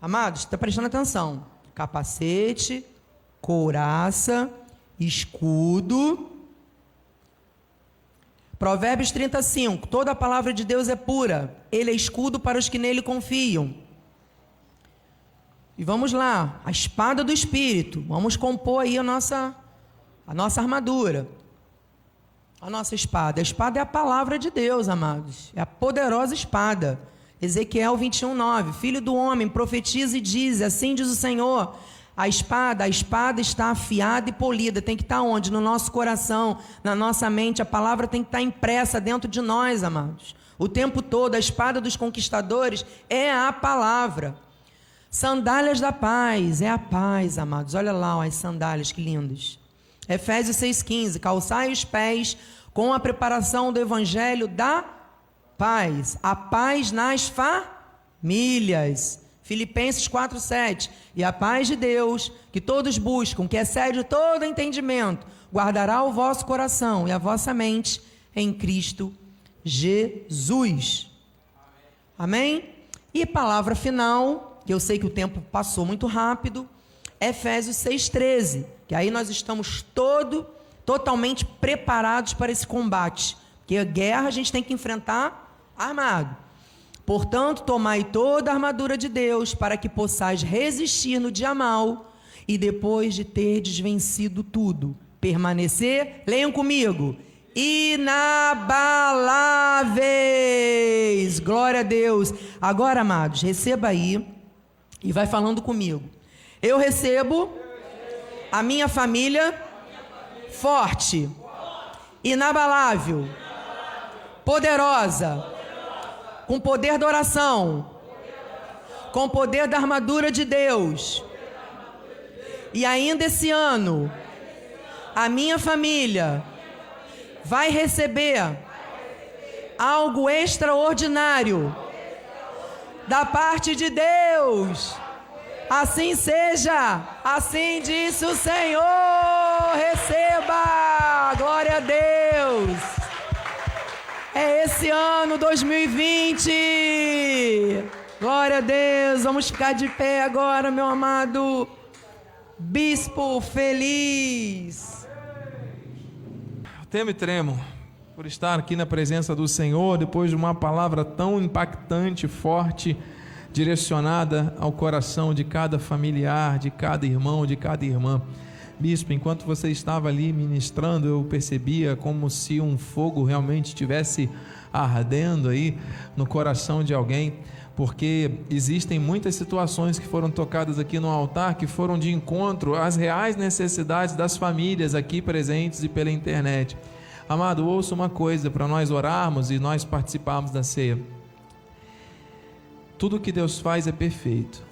Amados, está prestando atenção? Capacete, couraça, escudo Provérbios 35. Toda a palavra de Deus é pura. Ele é escudo para os que nele confiam. E vamos lá, a espada do espírito. Vamos compor aí a nossa a nossa armadura. A nossa espada. A espada é a palavra de Deus, amados. É a poderosa espada. Ezequiel 21, 9. Filho do homem, profetiza e diz: Assim diz o Senhor a espada, a espada está afiada e polida, tem que estar onde? No nosso coração, na nossa mente, a palavra tem que estar impressa dentro de nós, amados. O tempo todo, a espada dos conquistadores é a palavra. Sandálias da paz, é a paz, amados. Olha lá ó, as sandálias, que lindas. Efésios 6,15: calçai os pés com a preparação do evangelho da paz, a paz nas famílias. Filipenses 4:7. E a paz de Deus, que todos buscam, que excede todo entendimento, guardará o vosso coração e a vossa mente em Cristo Jesus. Amém? E palavra final, que eu sei que o tempo passou muito rápido, Efésios 6:13, que aí nós estamos todo totalmente preparados para esse combate, porque a guerra a gente tem que enfrentar armado. Portanto, tomai toda a armadura de Deus, para que possais resistir no dia mal, e depois de ter desvencido tudo, permanecer, leiam comigo, inabaláveis. Glória a Deus. Agora, amados, receba aí e vai falando comigo. Eu recebo a minha família forte, inabalável, poderosa com poder da oração, com poder da armadura de Deus. E ainda esse ano, a minha família vai receber algo extraordinário da parte de Deus. Assim seja, assim disse o Senhor. Receba, glória a Deus. É esse ano 2020. Glória a Deus. Vamos ficar de pé agora, meu amado bispo feliz. Temo e tremo por estar aqui na presença do Senhor depois de uma palavra tão impactante, forte, direcionada ao coração de cada familiar, de cada irmão, de cada irmã. Bispo, enquanto você estava ali ministrando, eu percebia como se um fogo realmente estivesse ardendo aí no coração de alguém, porque existem muitas situações que foram tocadas aqui no altar que foram de encontro às reais necessidades das famílias aqui presentes e pela internet. Amado, ouça uma coisa para nós orarmos e nós participarmos da ceia. Tudo que Deus faz é perfeito.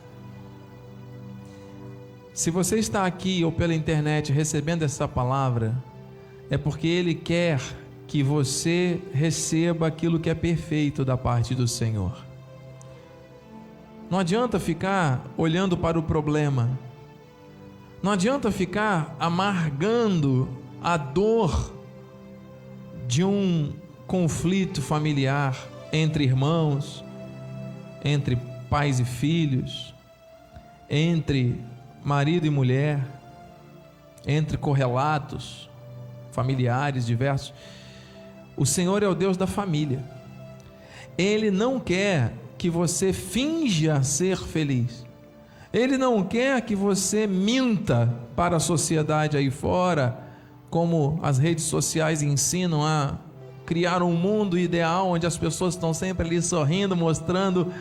Se você está aqui ou pela internet recebendo essa palavra, é porque Ele quer que você receba aquilo que é perfeito da parte do Senhor. Não adianta ficar olhando para o problema, não adianta ficar amargando a dor de um conflito familiar entre irmãos, entre pais e filhos, entre marido e mulher, entre correlatos familiares diversos. O Senhor é o Deus da família. Ele não quer que você finja ser feliz. Ele não quer que você minta para a sociedade aí fora como as redes sociais ensinam a criar um mundo ideal onde as pessoas estão sempre ali sorrindo, mostrando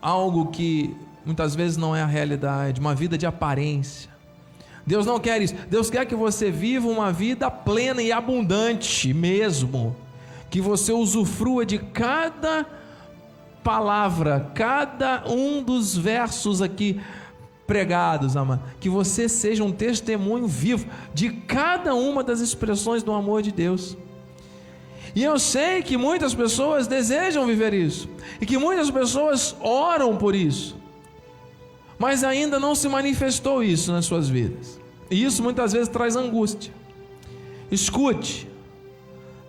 algo que muitas vezes não é a realidade, uma vida de aparência. Deus não quer isso. Deus quer que você viva uma vida plena e abundante mesmo. Que você usufrua de cada palavra, cada um dos versos aqui pregados, amado. Que você seja um testemunho vivo de cada uma das expressões do amor de Deus. E eu sei que muitas pessoas desejam viver isso, e que muitas pessoas oram por isso, mas ainda não se manifestou isso nas suas vidas, e isso muitas vezes traz angústia. Escute,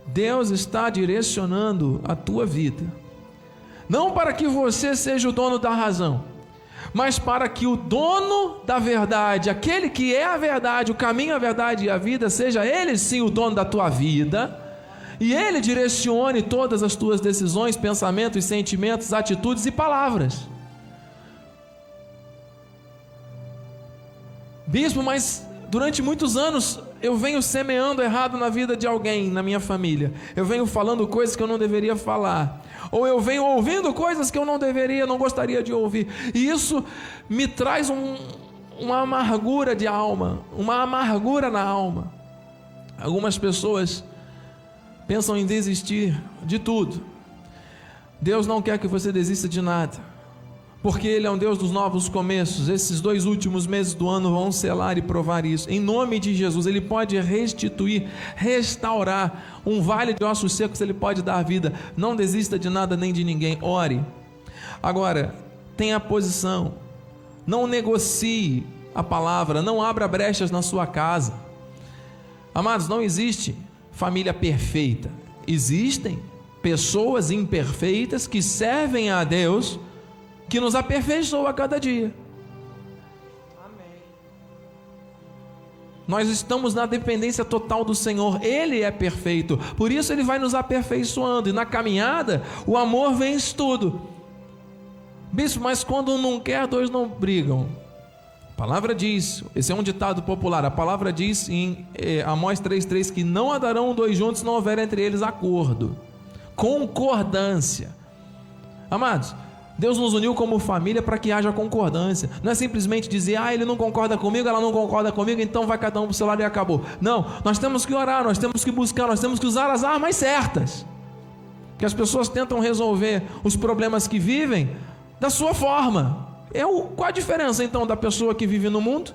Deus está direcionando a tua vida, não para que você seja o dono da razão, mas para que o dono da verdade, aquele que é a verdade, o caminho, a verdade e a vida, seja ele sim o dono da tua vida, e ele direcione todas as tuas decisões, pensamentos, sentimentos, atitudes e palavras. Bispo, mas durante muitos anos eu venho semeando errado na vida de alguém, na minha família. Eu venho falando coisas que eu não deveria falar ou eu venho ouvindo coisas que eu não deveria, não gostaria de ouvir. E isso me traz um, uma amargura de alma, uma amargura na alma. Algumas pessoas pensam em desistir de tudo. Deus não quer que você desista de nada porque Ele é um Deus dos novos começos. Esses dois últimos meses do ano vão selar e provar isso. Em nome de Jesus, Ele pode restituir, restaurar um vale de ossos secos, Ele pode dar vida. Não desista de nada nem de ninguém. Ore. Agora, tenha posição. Não negocie a palavra. Não abra brechas na sua casa. Amados, não existe família perfeita. Existem pessoas imperfeitas que servem a Deus que nos aperfeiçoa a cada dia. Amém. Nós estamos na dependência total do Senhor, Ele é perfeito, por isso Ele vai nos aperfeiçoando, e na caminhada, o amor vence tudo. Bispo, mas quando um não quer, dois não brigam. A palavra diz, esse é um ditado popular, a palavra diz em eh, Amós 3,3 que não andarão dois juntos se não houver entre eles acordo, concordância. Amados, Deus nos uniu como família para que haja concordância. Não é simplesmente dizer, ah, ele não concorda comigo, ela não concorda comigo, então vai cada um para o seu lado e acabou. Não, nós temos que orar, nós temos que buscar, nós temos que usar as armas certas. Que as pessoas tentam resolver os problemas que vivem da sua forma. É o, qual a diferença então da pessoa que vive no mundo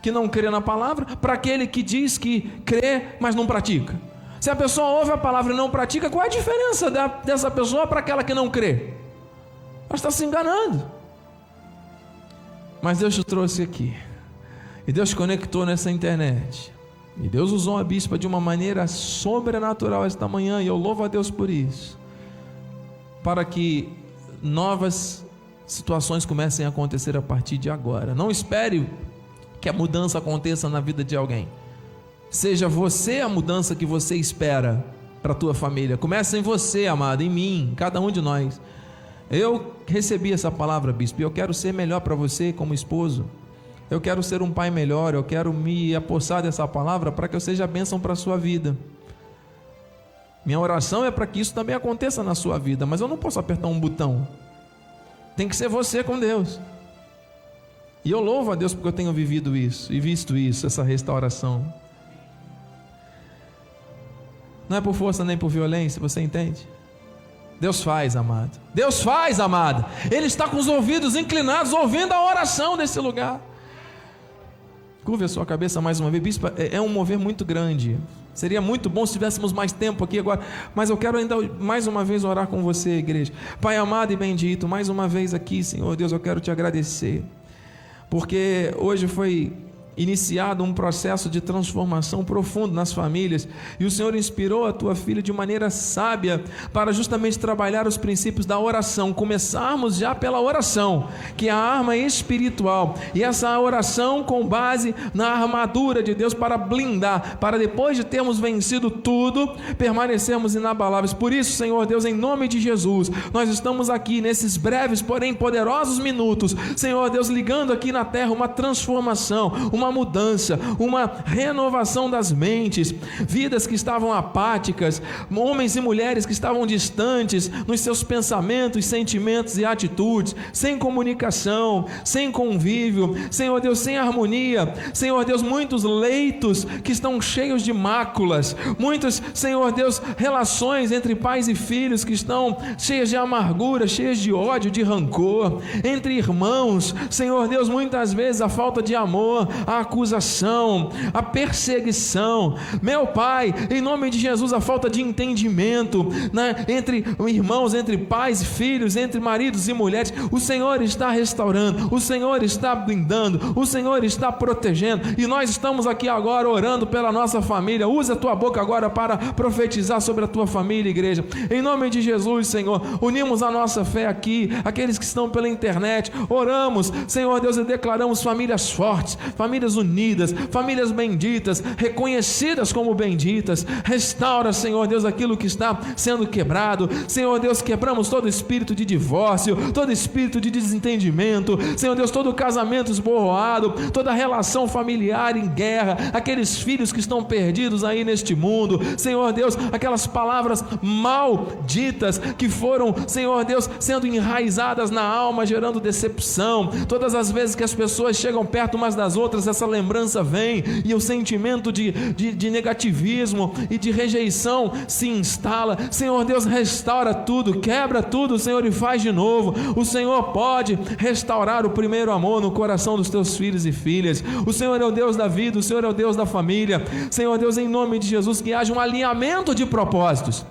que não crê na palavra, para aquele que diz que crê, mas não pratica. Se a pessoa ouve a palavra e não pratica, qual a diferença dessa pessoa para aquela que não crê? Ela está se enganando. Mas Deus te trouxe aqui. E Deus conectou nessa internet. E Deus usou a bispa de uma maneira sobrenatural esta manhã, e eu louvo a Deus por isso. Para que novas situações comecem a acontecer a partir de agora. Não espere que a mudança aconteça na vida de alguém. Seja você a mudança que você espera para a tua família. Começa em você, amado, em mim, cada um de nós. Eu recebi essa palavra, bispo, e eu quero ser melhor para você como esposo. Eu quero ser um pai melhor, eu quero me apossar dessa palavra para que eu seja bênção para a sua vida. Minha oração é para que isso também aconteça na sua vida, mas eu não posso apertar um botão. Tem que ser você com Deus. E eu louvo a Deus porque eu tenho vivido isso e visto isso, essa restauração. Não é por força nem por violência, você entende? Deus faz, amado. Deus faz, amado. Ele está com os ouvidos inclinados, ouvindo a oração desse lugar. Curve a sua cabeça mais uma vez, bispo. É, é um mover muito grande. Seria muito bom se tivéssemos mais tempo aqui agora, mas eu quero ainda mais uma vez orar com você, igreja. Pai amado e bendito, mais uma vez aqui, Senhor Deus, eu quero te agradecer, porque hoje foi iniciado um processo de transformação profundo nas famílias, e o Senhor inspirou a tua filha de maneira sábia para justamente trabalhar os princípios da oração. Começarmos já pela oração, que é a arma espiritual, e essa oração com base na armadura de Deus para blindar, para depois de termos vencido tudo, permanecermos inabaláveis. Por isso, Senhor Deus, em nome de Jesus, nós estamos aqui nesses breves, porém poderosos minutos, Senhor Deus, ligando aqui na terra uma transformação, uma mudança, uma renovação das mentes, vidas que estavam apáticas, homens e mulheres que estavam distantes nos seus pensamentos, sentimentos e atitudes, sem comunicação, sem convívio, Senhor Deus, sem harmonia, Senhor Deus, muitos leitos que estão cheios de máculas, muitos, Senhor Deus, relações entre pais e filhos que estão cheias de amargura, cheias de ódio, de rancor, entre irmãos, Senhor Deus, muitas vezes a falta de amor, a acusação, a perseguição. Meu Pai, em nome de Jesus, a falta de entendimento né, entre irmãos, entre pais e filhos, entre maridos e mulheres. O Senhor está restaurando, o Senhor está blindando, o Senhor está protegendo. E nós estamos aqui agora orando pela nossa família. Use a tua boca agora para profetizar sobre a tua família, igreja. Em nome de Jesus, Senhor, unimos a nossa fé aqui, aqueles que estão pela internet, oramos, Senhor Deus, e declaramos famílias fortes, famílias famílias unidas, famílias benditas, reconhecidas como benditas. Restaura, Senhor Deus, aquilo que está sendo quebrado. Senhor Deus, quebramos todo espírito de divórcio, todo espírito de desentendimento. Senhor Deus, todo casamento esborroado, toda relação familiar em guerra, aqueles filhos que estão perdidos aí neste mundo. Senhor Deus, aquelas palavras malditas que foram, Senhor Deus, sendo enraizadas na alma, gerando decepção. Todas as vezes que as pessoas chegam perto umas das outras, essa lembrança vem e o sentimento de, de, de negativismo e de rejeição se instala. Senhor Deus, restaura tudo, quebra tudo, Senhor, e faz de novo. O Senhor pode restaurar o primeiro amor no coração dos teus filhos e filhas. O Senhor é o Deus da vida, o Senhor é o Deus da família. Senhor Deus, em nome de Jesus, que haja um alinhamento de propósitos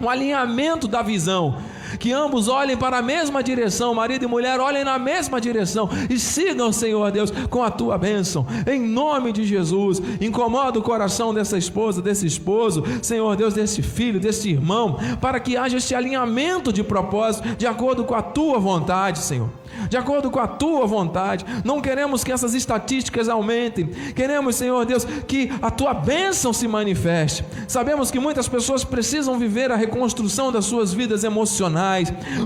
um alinhamento da visão que ambos olhem para a mesma direção, marido e mulher olhem na mesma direção e sigam, Senhor Deus, com a tua bênção, em nome de Jesus. Incomoda o coração dessa esposa, desse esposo, Senhor Deus, desse filho, desse irmão, para que haja este alinhamento de propósito de acordo com a tua vontade, Senhor de acordo com a tua vontade. Não queremos que essas estatísticas aumentem. Queremos, Senhor Deus, que a tua bênção se manifeste. Sabemos que muitas pessoas precisam viver a reconstrução das suas vidas emocionais,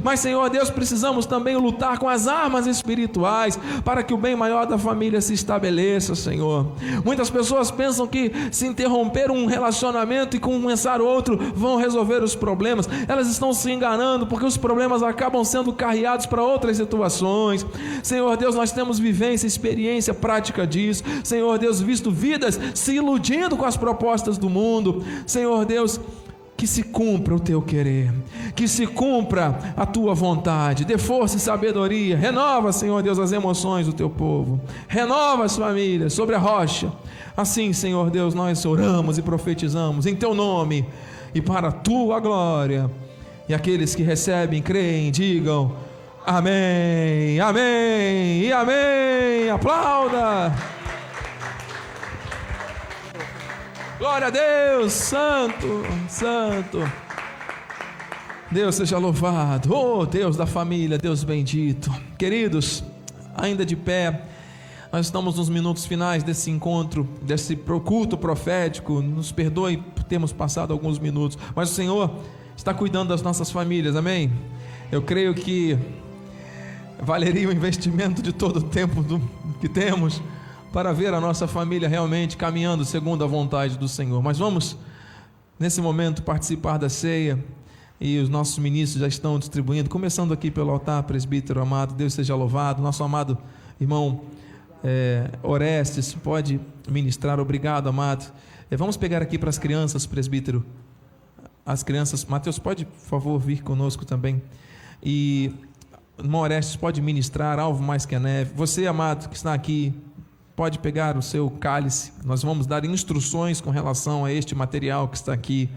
mas, Senhor Deus, precisamos também lutar com as armas espirituais para que o bem maior da família se estabeleça, Senhor. Muitas pessoas pensam que se interromper um relacionamento e começar outro vão resolver os problemas. Elas estão se enganando porque os problemas acabam sendo carreados para outras situações. Senhor Deus, nós temos vivência, experiência prática disso. Senhor Deus, visto vidas se iludindo com as propostas do mundo. Senhor Deus, que se cumpra o teu querer, que se cumpra a tua vontade, dê força e sabedoria, renova, Senhor Deus, as emoções do teu povo, renova as famílias sobre a rocha. Assim, Senhor Deus, nós oramos e profetizamos em teu nome e para a tua glória. E aqueles que recebem, creem, digam amém, amém e amém. Aplauda. Glória a Deus, Santo, Santo. Deus seja louvado. Oh, Deus da família, Deus bendito. Queridos, ainda de pé, nós estamos nos minutos finais desse encontro, desse culto profético. Nos perdoe por termos passado alguns minutos, mas o Senhor está cuidando das nossas famílias, amém? Eu creio que valeria o investimento de todo o tempo do, que temos para ver a nossa família realmente caminhando segundo a vontade do Senhor. Mas vamos, nesse momento, participar da ceia e os nossos ministros já estão distribuindo, começando aqui pelo altar, presbítero amado, Deus seja louvado, nosso amado irmão é, Orestes, pode ministrar, obrigado, amado. É, vamos pegar aqui para as crianças, presbítero, as crianças, Mateus, pode, por favor, vir conosco também. E irmão Orestes pode ministrar, alvo mais que a neve. Você, amado, que está aqui, pode pegar o seu cálice. Nós vamos dar instruções com relação a este material que está aqui.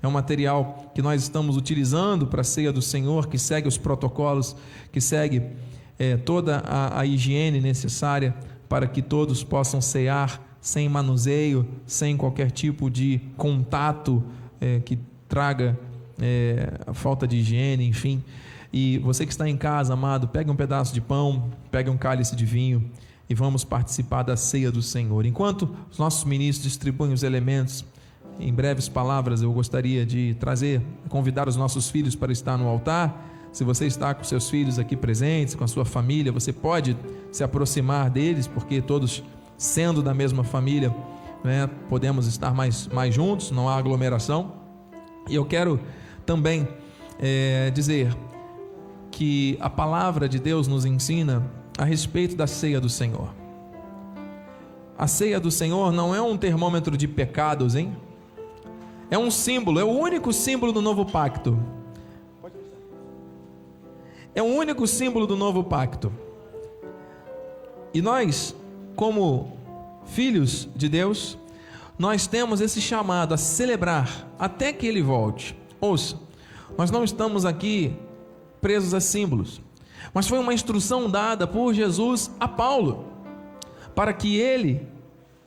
É um material que nós estamos utilizando para a ceia do Senhor, que segue os protocolos, que segue é, toda a, a higiene necessária para que todos possam cear sem manuseio, sem qualquer tipo de contato é, que traga é, a falta de higiene, enfim. E você que está em casa, amado, pegue um pedaço de pão, pegue um cálice de vinho e vamos participar da ceia do Senhor. Enquanto os nossos ministros distribuem os elementos, em breves palavras eu gostaria de trazer, convidar os nossos filhos para estar no altar. Se você está com seus filhos aqui presentes, com a sua família, você pode se aproximar deles, porque todos sendo da mesma família, né, podemos estar mais, mais juntos, não há aglomeração. E eu quero também é, dizer que a palavra de Deus nos ensina a respeito da ceia do Senhor. A ceia do Senhor não é um termômetro de pecados, hein? É um símbolo, é o único símbolo do novo pacto. É o único símbolo do novo pacto. E nós, como filhos de Deus, nós temos esse chamado a celebrar até que ele volte. Ouça, nós não estamos aqui presos a símbolos. Mas foi uma instrução dada por Jesus a Paulo, para que ele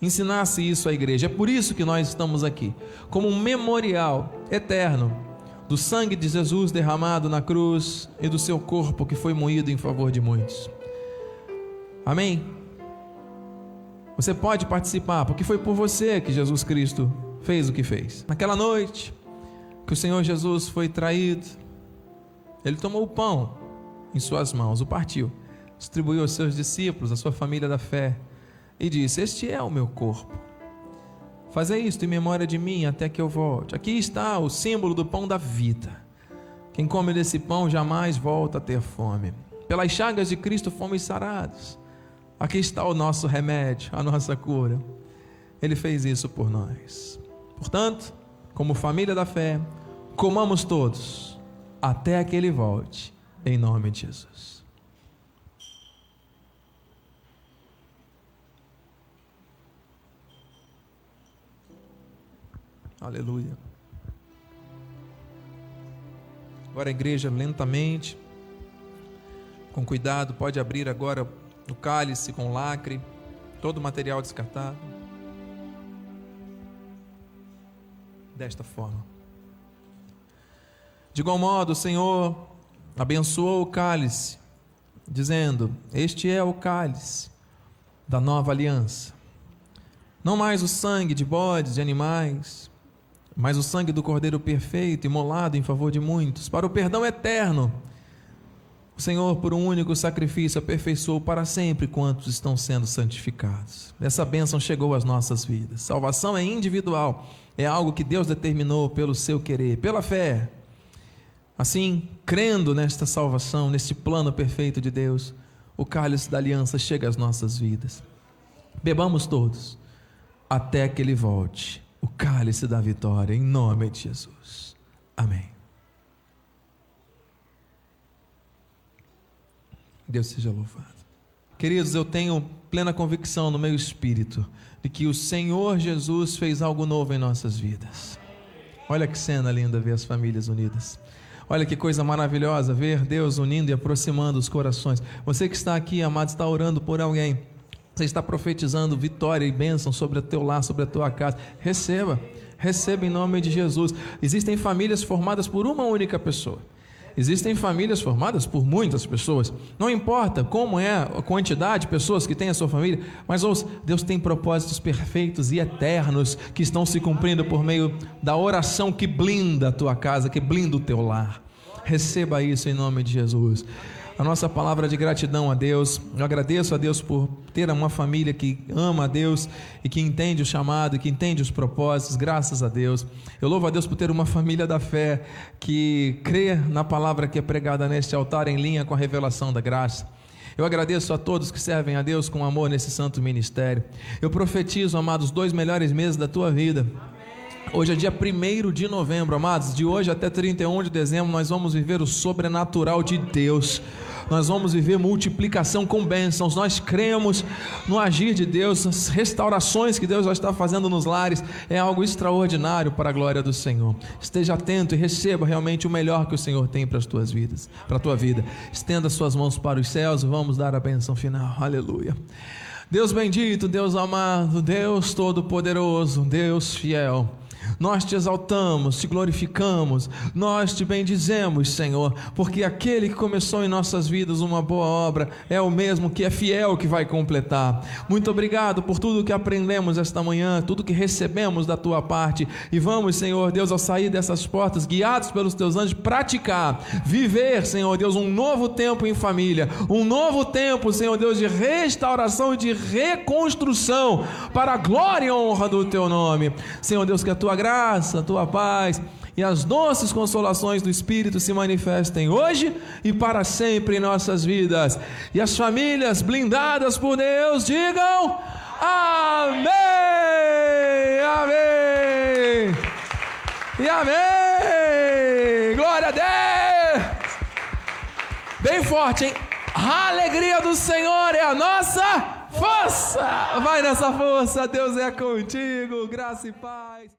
ensinasse isso à igreja. É por isso que nós estamos aqui, como um memorial eterno do sangue de Jesus derramado na cruz e do seu corpo que foi moído em favor de muitos. Amém? Você pode participar, porque foi por você que Jesus Cristo fez o que fez. Naquela noite que o Senhor Jesus foi traído, ele tomou o pão em suas mãos, o partiu, distribuiu aos seus discípulos, à sua família da fé, e disse: Este é o meu corpo. Fazei isto em memória de mim até que eu volte. Aqui está o símbolo do pão da vida. Quem come desse pão jamais volta a ter fome. Pelas chagas de Cristo fomos sarados. Aqui está o nosso remédio, a nossa cura. Ele fez isso por nós. Portanto, como família da fé, comamos todos até que ele volte, em nome de Jesus. Aleluia. Agora a igreja lentamente, com cuidado, pode abrir agora o cálice com lacre, todo o material descartado. Desta forma. De igual modo, o Senhor abençoou o cálice, dizendo: Este é o cálice da nova aliança. Não mais o sangue de bodes, de animais, mas o sangue do Cordeiro perfeito, imolado em favor de muitos, para o perdão eterno. O Senhor, por um único sacrifício, aperfeiçoou para sempre quantos estão sendo santificados. Essa bênção chegou às nossas vidas. Salvação é individual, é algo que Deus determinou pelo seu querer, pela fé. Assim, crendo nesta salvação, neste plano perfeito de Deus, o cálice da aliança chega às nossas vidas. Bebamos todos, até que Ele volte, o cálice da vitória, em nome de Jesus. Amém. Deus seja louvado. Queridos, eu tenho plena convicção no meu espírito de que o Senhor Jesus fez algo novo em nossas vidas. Olha que cena linda ver as famílias unidas. Olha que coisa maravilhosa ver Deus unindo e aproximando os corações. Você que está aqui, amado, está orando por alguém. Você está profetizando vitória e bênção sobre o teu lar, sobre a tua casa. Receba, receba em nome de Jesus. Existem famílias formadas por uma única pessoa. Existem famílias formadas por muitas pessoas. Não importa como é a quantidade de pessoas que tem a sua família, mas ouça, Deus tem propósitos perfeitos e eternos que estão se cumprindo por meio da oração que blinda a tua casa, que blinda o teu lar. Receba isso em nome de Jesus a nossa palavra de gratidão a Deus. Eu agradeço a Deus por ter uma família que ama a Deus e que entende o chamado, que entende os propósitos, graças a Deus. Eu louvo a Deus por ter uma família da fé que crê na palavra que é pregada neste altar em linha com a revelação da graça. Eu agradeço a todos que servem a Deus com amor nesse santo ministério. Eu profetizo, amados, dois melhores meses da tua vida. Hoje é dia 1 de novembro, amados. De hoje até 31 de dezembro, nós vamos viver o sobrenatural de Deus nós vamos viver multiplicação com bênçãos. Nós cremos no agir de Deus, as restaurações que Deus já está fazendo nos lares, é algo extraordinário para a glória do Senhor. Esteja atento e receba realmente o melhor que o Senhor tem para as tuas vidas, para a tua vida. Estenda suas mãos para os céus e vamos dar a bênção final. Aleluia. Deus bendito, Deus amado, Deus todo-poderoso, Deus fiel. Nós te exaltamos, te glorificamos, nós te bendizemos, Senhor, porque aquele que começou em nossas vidas uma boa obra é o mesmo que é fiel que vai completar. Muito obrigado por tudo que aprendemos esta manhã, tudo que recebemos da tua parte. E vamos, Senhor Deus, ao sair dessas portas, guiados pelos teus anjos, praticar, viver, Senhor Deus, um novo tempo em família, um novo tempo, Senhor Deus, de restauração e de reconstrução para a glória e honra do teu nome. Senhor Deus, que a tua graça graça, a tua paz e as doces consolações do Espírito se manifestem hoje e para sempre em nossas vidas. E as famílias blindadas por Deus digam amém, amém e amém. Glória a Deus. Bem forte, hein? A alegria do Senhor é a nossa força. Vai nessa força, Deus é contigo, graça e paz.